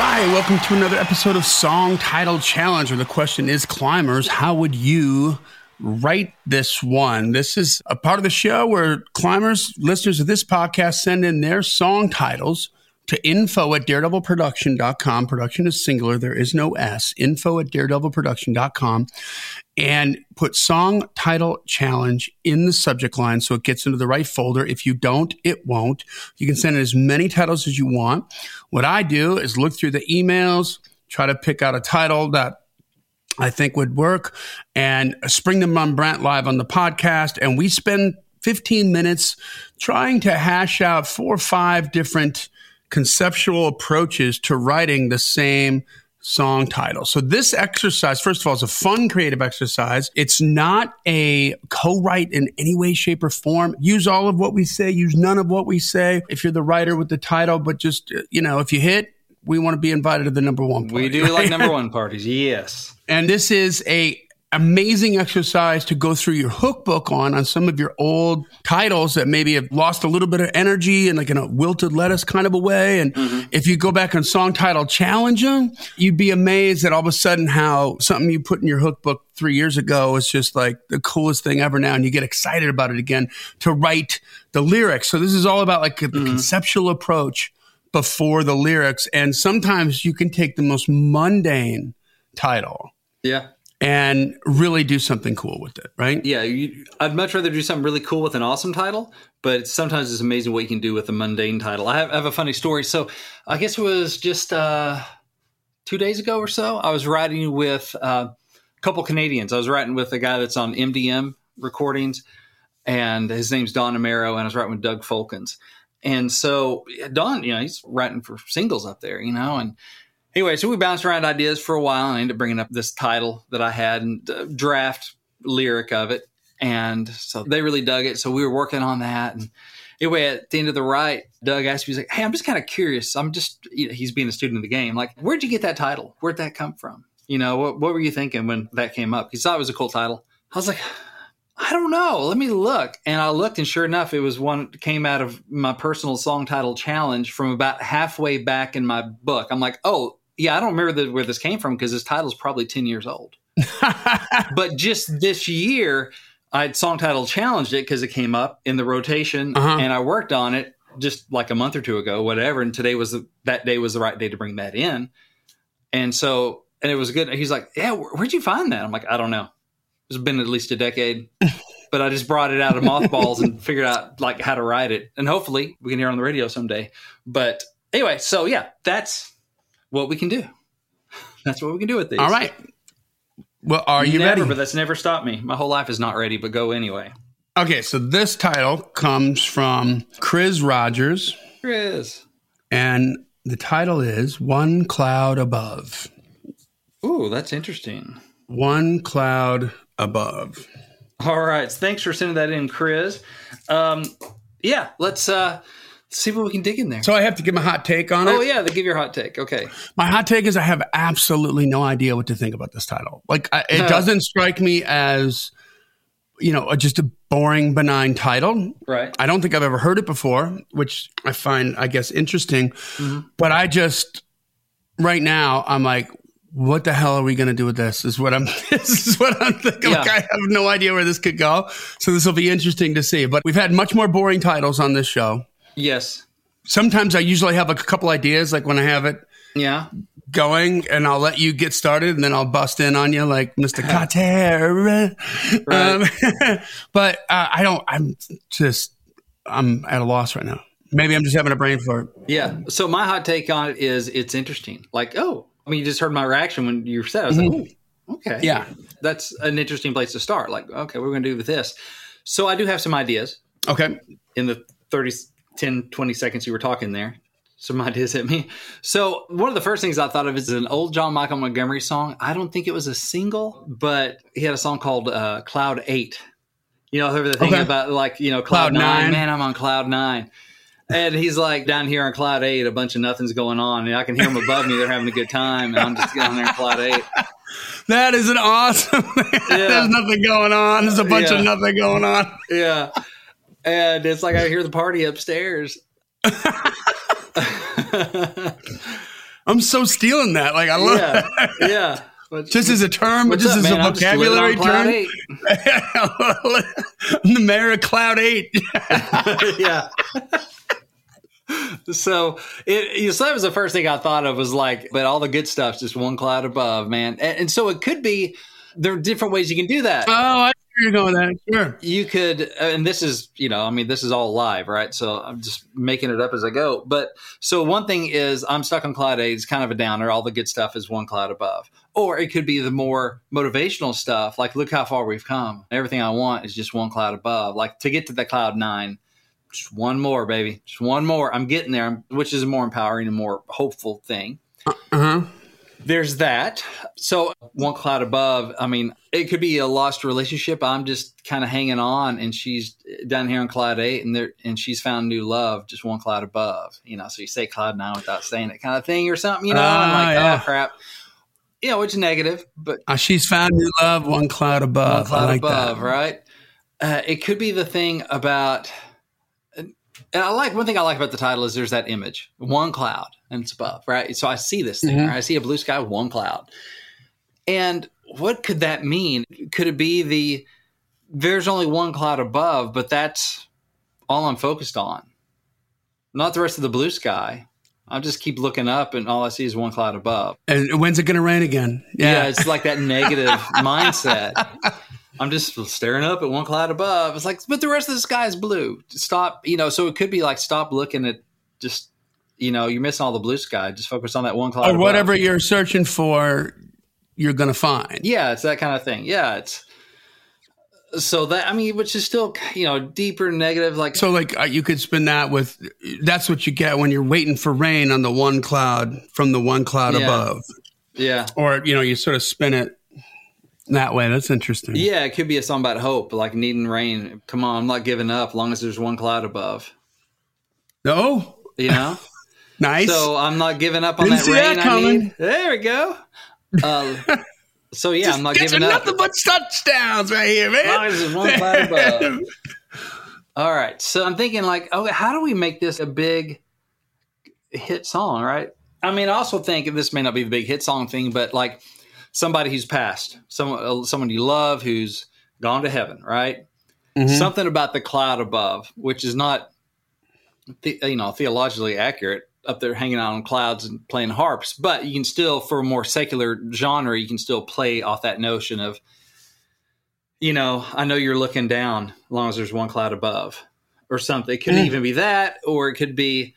right, welcome to another episode of Song Title Challenge. Where the question is, climbers, how would you write this one? This is a part of the show where climbers, listeners of this podcast, send in their song titles to info at daredevilproduction.com. Production is singular, there is no S. Info at daredevilproduction.com and put song title challenge in the subject line so it gets into the right folder. If you don't, it won't. You can send in as many titles as you want. What I do is look through the emails, try to pick out a title that I think would work and spring them on Brent live on the podcast. And we spend 15 minutes trying to hash out four or five different conceptual approaches to writing the same song title. So this exercise, first of all, is a fun creative exercise. It's not a co-write in any way, shape, or form. Use all of what we say, use none of what we say if you're the writer with the title, but just, uh, you know, if you hit, we want to be invited to the number one party. We do right? like number one parties, yes. And this is a amazing exercise to go through your hook book on on some of your old titles that maybe have lost a little bit of energy and like in a wilted lettuce kind of a way. And mm-hmm. if you go back on song title challenge them you'd be amazed at all of a sudden how something you put in your hook book three years ago is just like the coolest thing ever now. And you get excited about it again to write the lyrics. So this is all about like the mm-hmm. conceptual approach before the lyrics. And sometimes you can take the most mundane title yeah and really do something cool with it, right? Yeah, you, I'd much rather do something really cool with an awesome title, but sometimes it's amazing what you can do with a mundane title. I have, I have a funny story. So I guess it was just uh, two days ago or so. I was writing with uh, a couple Canadians. I was writing with a guy that's on MDM recordings, and his name's Don Amero, and I was writing with Doug Folkins. And so Don, you know, he's writing for singles up there, you know, and Anyway, so we bounced around ideas for a while, and I ended up bringing up this title that I had and uh, draft lyric of it, and so they really dug it. So we were working on that, and anyway, at the end of the write, Doug asked me, he's like, "Hey, I'm just kind of curious. I'm just, you know, he's being a student of the game. Like, where'd you get that title? Where'd that come from? You know, what, what were you thinking when that came up? He thought it was a cool title. I was like, I don't know. Let me look. And I looked, and sure enough, it was one that came out of my personal song title challenge from about halfway back in my book. I'm like, oh, yeah, I don't remember the, where this came from because this title is probably 10 years old. but just this year, I'd song title challenged it because it came up in the rotation uh-huh. and I worked on it just like a month or two ago, whatever. And today was the, that day was the right day to bring that in. And so, and it was good. He's like, yeah, where'd you find that? I'm like, I don't know. It's been at least a decade, but I just brought it out of mothballs and figured out like how to write it. And hopefully we can hear it on the radio someday. But anyway, so yeah, that's, what we can do. That's what we can do with these. All right. Well, are you never, ready? But that's never stopped me. My whole life is not ready, but go anyway. Okay, so this title comes from Chris Rogers. Chris. And the title is One Cloud Above. Ooh, that's interesting. One Cloud Above. All right. Thanks for sending that in, Chris. Um, yeah, let's uh see what we can dig in there. So I have to give my hot take on it. Oh yeah, they give your hot take. Okay. My hot take is I have absolutely no idea what to think about this title. Like I, it doesn't strike me as you know just a boring benign title. Right. I don't think I've ever heard it before, which I find I guess interesting. Mm-hmm. But I just right now I'm like what the hell are we going to do with this? Is what I'm. This is what I'm thinking. Yeah. Like, I have no idea where this could go. So this will be interesting to see. But we've had much more boring titles on this show. Yes. Sometimes I usually have a couple ideas, like when I have it yeah going, and I'll let you get started, and then I'll bust in on you like Mr. Carter. Um, but uh, I don't. I'm just. I'm at a loss right now. Maybe I'm just having a brain fart. Yeah. So my hot take on it is it's interesting. Like, oh, I mean, you just heard my reaction when you said. I was mm-hmm. like, oh, okay. Yeah. That's an interesting place to start. Like, okay, we're going to do with this. So I do have some ideas. Okay. In the 30 10, 20 seconds you were talking there. Some ideas hit me. So one of the first things I thought of is an old John Michael Montgomery song. I don't think it was a single, but he had a song called uh, Cloud Eight. You know, the thing okay. about like, you know, Cloud, cloud nine. nine. Man, I'm on Cloud Nine. And he's like down here on Cloud Eight, a bunch of nothing's going on. And I can hear them above me. They're having a good time. And I'm just down there in Cloud Eight. That is an awesome. Yeah. There's nothing going on. There's a bunch yeah. of nothing going on. Yeah and it's like I hear the party upstairs. I'm so stealing that. Like I love Yeah, that. yeah. Just as a term, but just up, as man? a I'm vocabulary term. I'm the mayor of Cloud Eight. yeah. so it you so that was the first thing I thought of was like, but all the good stuff's just one cloud above, man. And, and so it could be there are different ways you can do that. oh, I you're going that. Sure. you could and this is you know i mean this is all live right? So i'm just making it up as i go. But so one thing is i'm stuck on cloud eight. It's kind of a downer. All the good stuff is one cloud above. Or it could be the more motivational stuff like look how far we've come. Everything i want is just one cloud above. Like to get to the cloud nine just one more baby. Just one more. I'm getting there which is a more empowering and more hopeful thing. Uh huh. There's that. So one cloud above. I mean, it could be a lost relationship. I'm just kind of hanging on, and she's down here on cloud eight, and there and she's found new love, just one cloud above. You know, so you say cloud nine without saying it, kind of thing, or something. You know, I'm Ah, like, yeah. oh crap. You know, it's negative, but Uh, she's found new love, one cloud above. one cloud like above, that. right? Uh, it could be the thing about. And I like one thing I like about the title is there's that image, one cloud, and it's above, right? So I see this thing, Mhm. right? I see a blue sky with one cloud. And what could that mean? Could it be the there's only one cloud above, but that's all I'm focused on, not the rest of the blue sky. I just keep looking up, and all I see is one cloud above. And when's it going to rain again? Yeah, Yeah. it's like that negative mindset. I'm just staring up at one cloud above. It's like, but the rest of the sky is blue. Stop, you know. So it could be like, stop looking at just, you know, you're missing all the blue sky. Just focus on that one cloud. or above. whatever you're searching for, you're going to find. Yeah, it's that kind of thing. Yeah, it's so that I mean, which is still you know deeper negative. Like So, like, uh, you could spin that with that's what you get when you're waiting for rain on the one cloud from the one cloud Yeah. above. yeah, Or, you know, you sort of spin it that way. That's interesting. yeah, it could be a song about hope, like needing rain. Come on, I'm not giving up, as long as there's one cloud above. No, You know. nice. So I'm not giving up on Didn't that rain that I need. There we go. Uh, so yeah, I'm not giving up. nothing but touchdowns right here, man. As long as there's one cloud above. All right. So I'm thinking like, okay, how do we make this a big hit song, right? I mean, I also think this may not be the big hit song thing, but like somebody who's passed, someone uh, someone you love who's gone to heaven, right? Mhm. Something about the cloud above, which is not the, you know theologically accurate up there hanging out on clouds and playing harps but you can still for a more secular genre you can still play off that notion of you know i know you're looking down as long as there's one cloud above or something it could Mm. even be that or it could be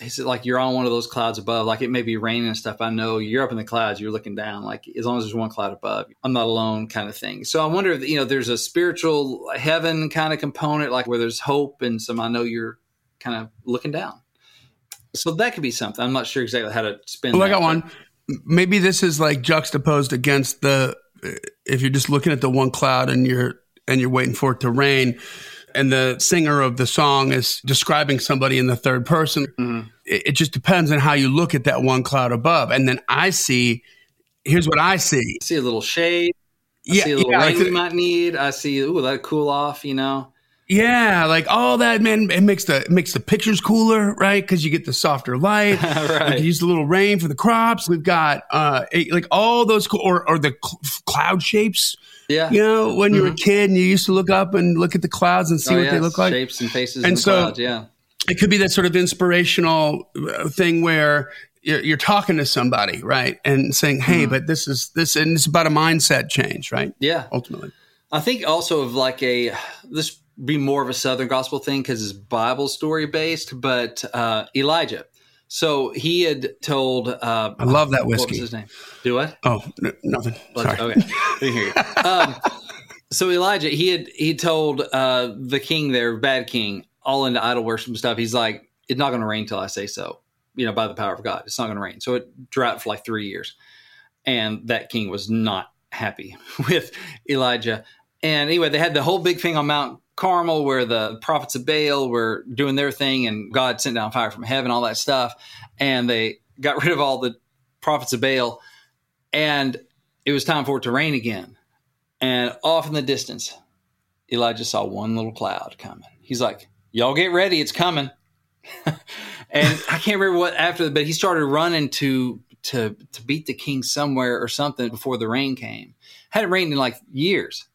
is it like you're on one of those clouds above? Like it may be raining and stuff. I know you're up in the clouds you're looking down like as long as there's one cloud above i'm not alone kind of thing. So i wonder if you know there's a spiritual heaven kind of component like where there's hope and some i know you're kind of looking down. So that could be something. I'm not sure exactly how to spin Well, I got one. Maybe this is like juxtaposed against the if you're just looking at the one cloud and you're and you're waiting for it to rain, and the singer of the song is describing somebody in the third person. Mhm. It, it just depends on how you look at that one cloud above, and then I see. Here's what I see. see a little shade I Yeah, see a little yeah, rain we might need i see ooh that cool off you know Yeah, like all that, man. It makes the it makes the pictures cooler, right? Because you get the softer light. Right. We can use a little rain for the crops. We've got uh a- like all those co- or or the cl- cloud shapes. Yeah You know, when you were a kid and you used to look up and look at the clouds and see Oh, what yeah, they look like. shapes and faces And so- clouds yeah It could be that sort of inspirational uh, thing where you're, you're talking to somebody, right, and saying, "Hey, Mm-hmm. but this is this," and it's about a mindset change, right? yeah Ultimately, I think also of like a this be more of a Southern gospel thing because it's Bible story based, but uh, Elijah. So he had told. Uh, I love that what was whiskey. his name? Do what? Oh, n- nothing. Sorry. Okay, hear you. Um, so Elijah, he had he told uh, the king there, bad king, all into idol worship and stuff. He's like, it's not going to rain till I say so. You know, by the power of God, it's not going to rain. So it drought for like three years, and that king was not happy with Elijah. And anyway, they had the whole big thing on Mount Carmel where the prophets of Baal were doing their thing, and God sent down fire from heaven, all that stuff, and they got rid of all the prophets of Baal, and it was time for it to rain again. And off in the distance, Elijah saw one little cloud coming. He's like, Y'all get ready, it's coming. and I can't remember what after, but he started running to to to beat the king somewhere or something before the rain came. Hadn't rained in like years.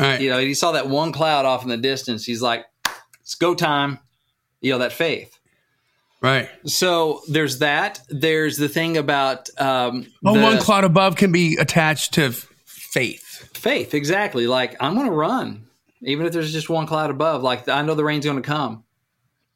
Right. You know, he saw that one cloud off in the distance. He's like, "It's go time." You know that faith. Right. So there's that. There's the thing about um, Well, the one cloud above can be attached to faith. faith. Exactly. Like I'm going to run, even if there's just one cloud above. Like I know the rain's going to come,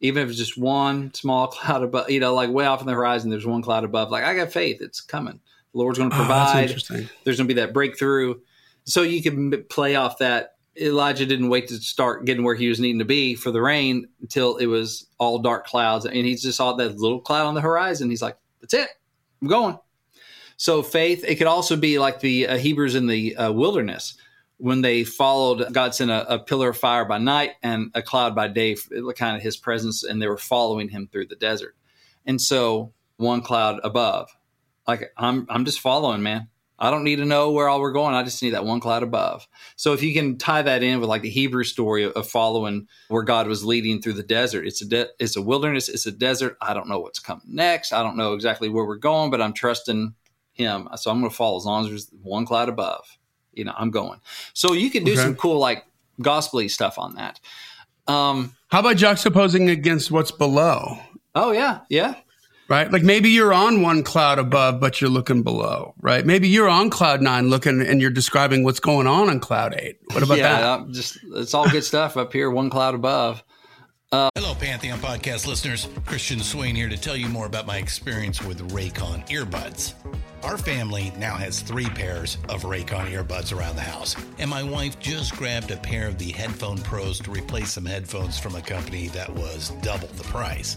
even if it's just one small cloud above. You know, like way off in the horizon, there's one cloud above. Like I got faith. It's coming. The Lord's going to Oh, that's provide. interesting. there's going to be that breakthrough. So you can play off that. Elijah didn't wait to start getting where he was needing to be for the rain until it was all dark clouds. And he just saw that little cloud on the horizon. He's like, that's it. I'm going. So faith, it could also be like the uh, Hebrews in the uh, wilderness when they followed, God sent a, a pillar of fire by night and a cloud by day, kind of his presence, and they were following him through the desert. And so one cloud above, like I'm, I'm just following, man. I don't need to know where all we're going. I just need that one cloud above. So if you can tie that in with like the Hebrew story of, following where God was leading through the desert, it's a de- it's a wilderness, it's a desert. I don't know what's coming next. I don't know exactly where we're going, but I'm trusting Him. So I'm going to follow as long as there's one cloud above. You know, I'm going. So you can do Okay. some cool like gospel stuff on that. Um. How about juxtaposing against what's below? Oh yeah, yeah. Right? Like maybe you're on one cloud above, but you're looking below, right? Maybe you're on cloud nine looking and you're describing what's going on on cloud eight. What about yeah, that? I'm just it's all good stuff up here, one cloud above. Uh, Hello, Pantheon Podcast listeners. Christian Swain here to tell you more about my experience with Raycon earbuds. Our family now has three pairs of Raycon earbuds around the house, and my wife just grabbed a pair of the Headphone Pros to replace some headphones from a company that was double the price.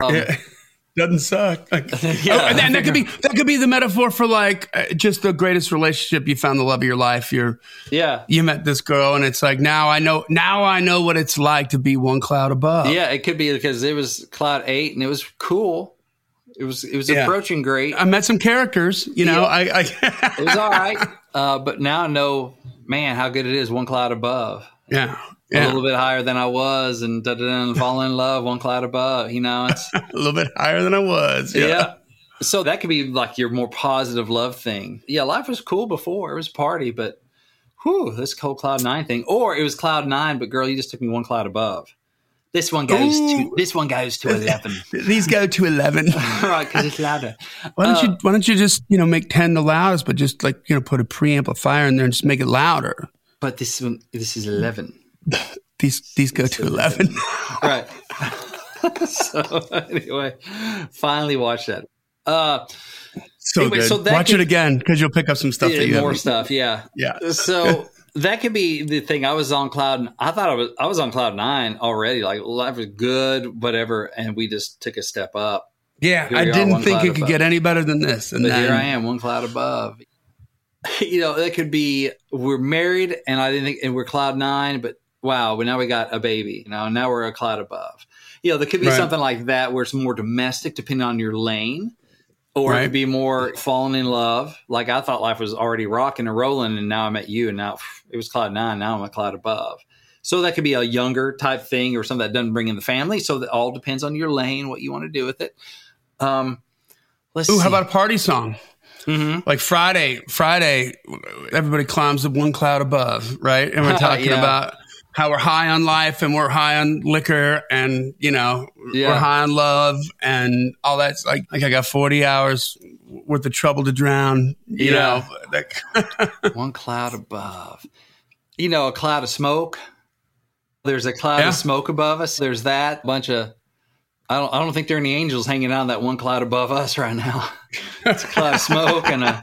Um, Yeah. Doesn't suck. Like, Yeah, oh, and, I and that could be that could be the metaphor for like uh, just the greatest relationship. You found the love of your life. You're Yeah. you met this girl, and it's like now I know now I know what it's like to be one cloud above. Yeah, it could be because it was Cloud Eight and it was cool. It was it was Yeah. approaching great. I met some characters. You know, Yeah. I, It was all right, uh, but now I know, man, how good it is. One cloud above, yeah, a little bit higher than I was, and da da and fall in love. One cloud above, you know. It's a little bit higher than I was. Yeah, yeah. So that could be like your more positive love thing. Yeah, life was cool before. It was party, but whew, this whole cloud nine thing. Or it was cloud nine, but girl, you just took me one cloud above. This one goes to this one goes to eleven. These go to eleven. right, because it's louder. Why don't Uh, you Why don't you just you know make ten the loudest, but just like you know put a preamplifier in there and just make it louder. But this one, this is eleven. These these go to eleven. right. so anyway, finally watch that. Uh, so Anyway, good. so that Watch could- it again because you'll pick up some stuff that you yeah, more haven't- stuff. Yeah. Yeah. So that could be the thing. I was on cloud. I thought I was. I was on cloud nine already. Like life was good, whatever, and we just took a step up. Yeah, Here I didn't think it could above. get any better than this. And But then, here I am, one cloud above. You know, that could be we're married, and I didn't think, and we're cloud nine, but wow, but now we got a baby. You know, now we're a cloud above. You know, there could be Right. something like that where it's more domestic, depending on your lane, or it could be more falling in love. Like I thought life was already rocking and rolling, and now I met you, and now it was cloud nine. Now I'm a cloud above. So that could be a younger type thing or something that doesn't bring in the family. So that all depends on your lane, what you want to do with it. Um, let's Ooh, see. how about a party song? Mhm. Like Friday, Friday, everybody climbs the one cloud above, right? And we're talking Yeah. about how we're high on life and we're high on liquor and, you know, Yeah. we're high on love and all that's like, like I got 40 hours worth of trouble to drown, you Yeah. know, one cloud above? You know, a cloud of smoke. There's a cloud Yeah. of smoke above us. There's that bunch of. I don't. I don't think there are any angels hanging out in that one cloud above us right now. it's a cloud of smoke and a.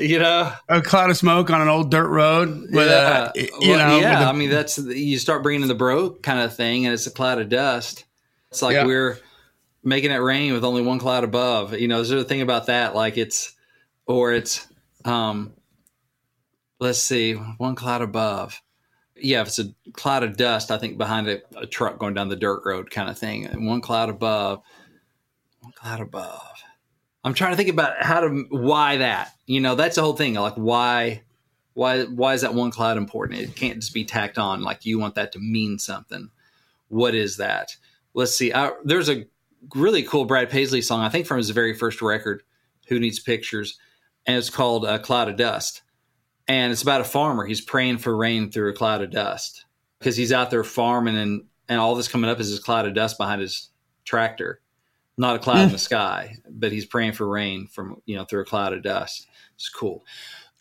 You know, a cloud of smoke on an old dirt road with yeah, a, you Well, know, yeah. a- I mean, that's you start bringing in the broke kind of thing, and it's a cloud of dust. It's like Yeah. we're making it rain with only one cloud above. You know, there's a thing about that, like it's or it's um, let's see, one cloud above. Yeah, if it's a cloud of dust, I think behind a, a truck going down the dirt road kind of thing, and one cloud above, one cloud above. I'm trying to think about how to why that. You know, that's the whole thing. Like why why why is that one cloud important? It can't just be tacked on. Like you want that to mean something. What is that? Let's see. I, there's a really cool Brad Paisley song. I think from his very first record, "Who Needs Pictures," and it's called uh, "Cloud of Dust." And it's about a farmer. He's praying for rain through a cloud of dust because he's out there farming, and and all this coming up is this cloud of dust behind his tractor. Not a cloud in the sky, but he's praying for rain from you know through a cloud of dust. It's cool.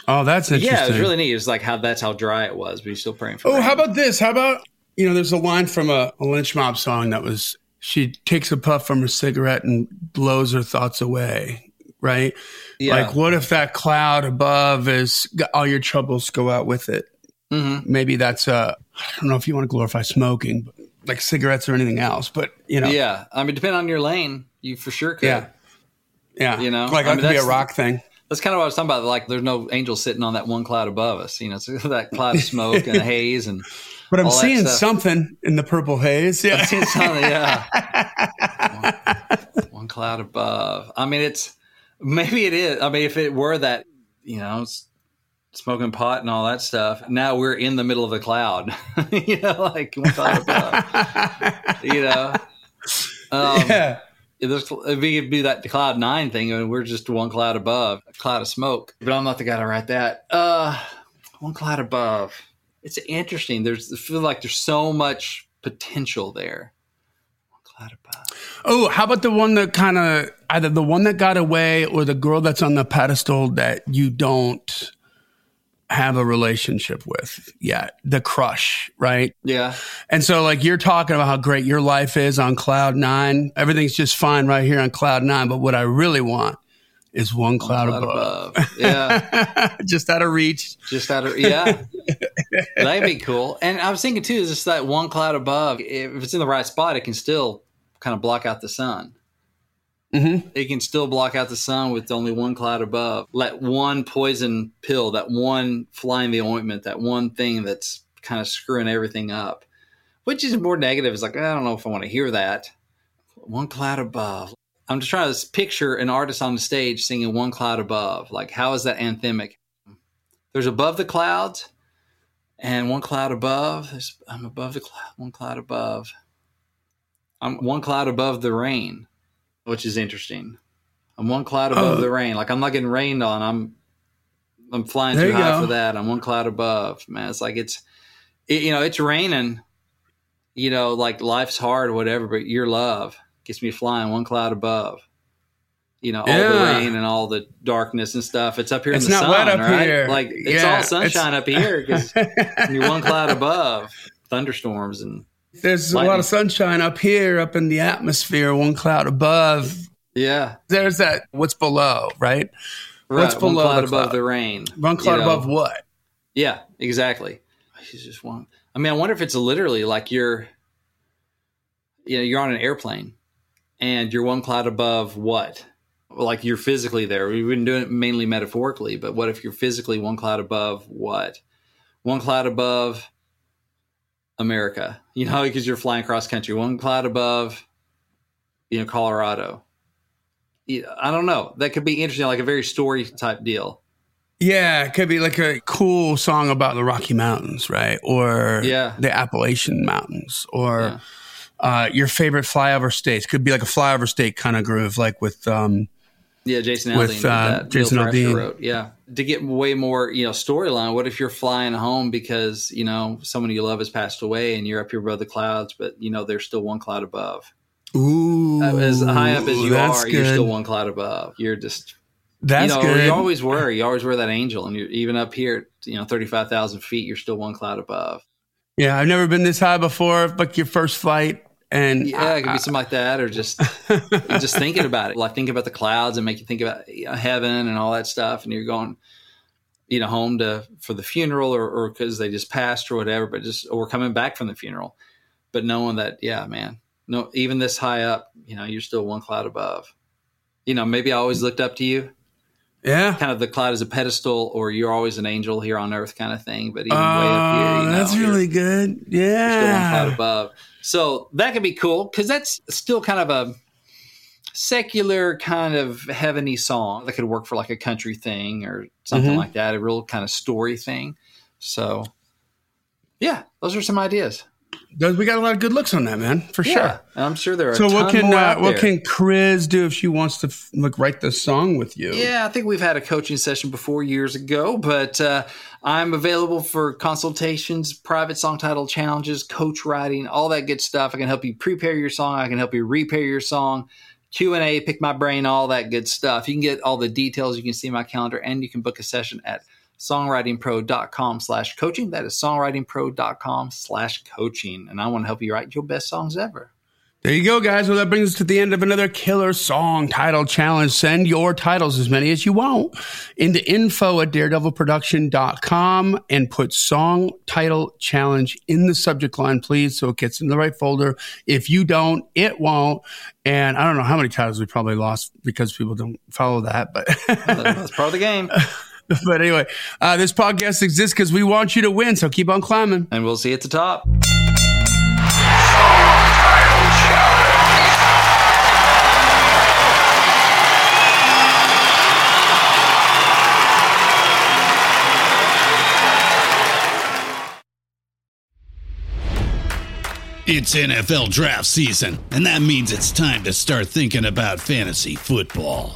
oh, that's interesting. Yeah, it was really neat. It was like how that's how dry it was, but he's still praying for. Oh, rain. how about this? How about you know? There's a line from a, a lynch mob song that was she takes a puff from her cigarette and blows her thoughts away. Right? yeah. Like, what if that cloud above is all your troubles go out with it? hmm Maybe that's uh, I don't know if you want to glorify smoking, but like cigarettes or anything else. But you know, Yeah, I mean, depending on your lane, you for sure could. yeah, yeah. You know, like I mean, could be a rock thing. That's kind of what I was talking about. Like, there's no angel sitting on that one cloud above us. You know, so that cloud of smoke and haze and But I'm seeing something in the purple haze. Yeah. It's yeah. one, one cloud above. I mean, it's maybe it is. I mean, if it were that, you know, smoking pot and all that stuff. Now we're in the middle of the cloud. you know, like one cloud above. you know. Um, yeah. If we could do that cloud nine thing, I and we're just one cloud above, a cloud of smoke. But I'm not the guy to write that. Uh, one cloud above. It's interesting. There's I feel like there's so much potential there. One cloud above. Oh, how about the one that kind of either the one that got away or the girl that's on the pedestal that you don't have a relationship with yet? The crush, right? Yeah, And so, like, you're talking about how great your life is on cloud nine. Everything's just fine right here on cloud nine. But what I really want is one cloud, cloud above. above. Yeah, just out of reach. just out of yeah. That'd be cool. And I was thinking too, is just that one cloud above. If it's in the right spot, it can still kind of block out the sun. Mm-hmm. it can still block out the sun with only one cloud above. Let one poison pill, that one fly in the ointment, that one thing that's kind of screwing everything up, which is more negative. Is like, I don't know if I want to hear that. One cloud above. I'm just trying to picture an artist on the stage singing one cloud above. Like, how is that anthemic? There's above the clouds and one cloud above. There's, I'm above the cloud, one cloud above. I'm one cloud above the rain which is interesting. I'm one cloud above Oh. the rain. Like I'm not getting rained on. I'm I'm flying There too high go. for that. I'm one cloud above. Man, it's like it's it, you know, it's raining. You know, like life's hard, or whatever, but your love gets me flying one cloud above. You know, all the rain and all the darkness and stuff. It's up here It's in the sun, up right? here. Like it's Yeah, all sunshine up here because you're one cloud above thunderstorms and There's a lot of sunshine up here, up in the atmosphere, one cloud above. yeah, There's that what's below, right? right. What's one below cloud the above cloud? the rain. One you cloud know? above what? Yeah, exactly. He's just one. I mean, I wonder if it's literally like you're, you know, you're on an airplane, and you're one cloud above what? Like you're physically there. We've been doing it mainly metaphorically, but what if you're physically one cloud above what? One cloud above America, you know, because you're flying across country. One cloud above, you know, Colorado. I don't know. That could be interesting, like a very story type deal. Yeah, it could be like a cool song about the Rocky Mountains, right? Or Yeah. the Appalachian Mountains, or Yeah. uh, your favorite flyover states. Could be like a flyover state kind of groove, like with um, Yeah, Jason Aldean With, uh. Jason Aldean. wrote. Yeah, to get way more, you know, storyline. What if you're flying home because you know someone you love has passed away and you're up here above the clouds, but you know there's still one cloud above. ooh, as high up as you are, you're still one cloud above. You're just That's you know good. you always were. You always were that angel, and you're even up here, you know, thirty five thousand feet. You're still one cloud above. yeah, I've never been this high before. Like your first flight, and Yeah, it could be something like that, or just just thinking about it. Like think about the clouds and make you think about you know, heaven and all that stuff, and you're going, you know, home to for the funeral or or because they just passed or whatever, but just or coming back from the funeral, but knowing that, yeah, man, no, even this high up, you know, you're still one cloud above. You know, maybe I always looked up to you, yeah. kind of the cloud as a pedestal, or you're always an angel here on earth, kind of thing. But even way up Oh, here, you know, that's really good. one cloud Yeah. above. So that could be cool because that's still kind of a secular kind of heavenly song that could work for like a country thing or something Mhm. like that, a real kind of story thing. So yeah, those are some ideas. We got a lot of good looks on that, man, for Yeah, sure. and I'm sure there are. So what can uh, what can Chris do if she wants to f- like write the song with you? Yeah, I think we've had a coaching session before years ago, but uh, I'm available for consultations, private song title challenges, coach writing, all that good stuff. I can help you prepare your song. I can help you repair your song, Q and A, pick my brain, all that good stuff. You can get all the details. You can see my calendar, and you can book a session at songwritingpro.com slash coaching. That is songwritingpro.com slash coaching. And I want to help you write your best songs ever. There you go, guys. Well, that brings us to the end of another killer song title challenge. Send your titles, as many as you want, into info at daredevilproduction.com and put song title challenge in the subject line, please, so it gets in the right folder. If you don't, it won't. And I don't know how many titles we probably lost because people don't follow that, but That's part of the game. but anyway, uh, this podcast exists because we want you to win. So keep on climbing. And we'll see you at the top. It's NFL draft season, and that means it's time to start thinking about fantasy football.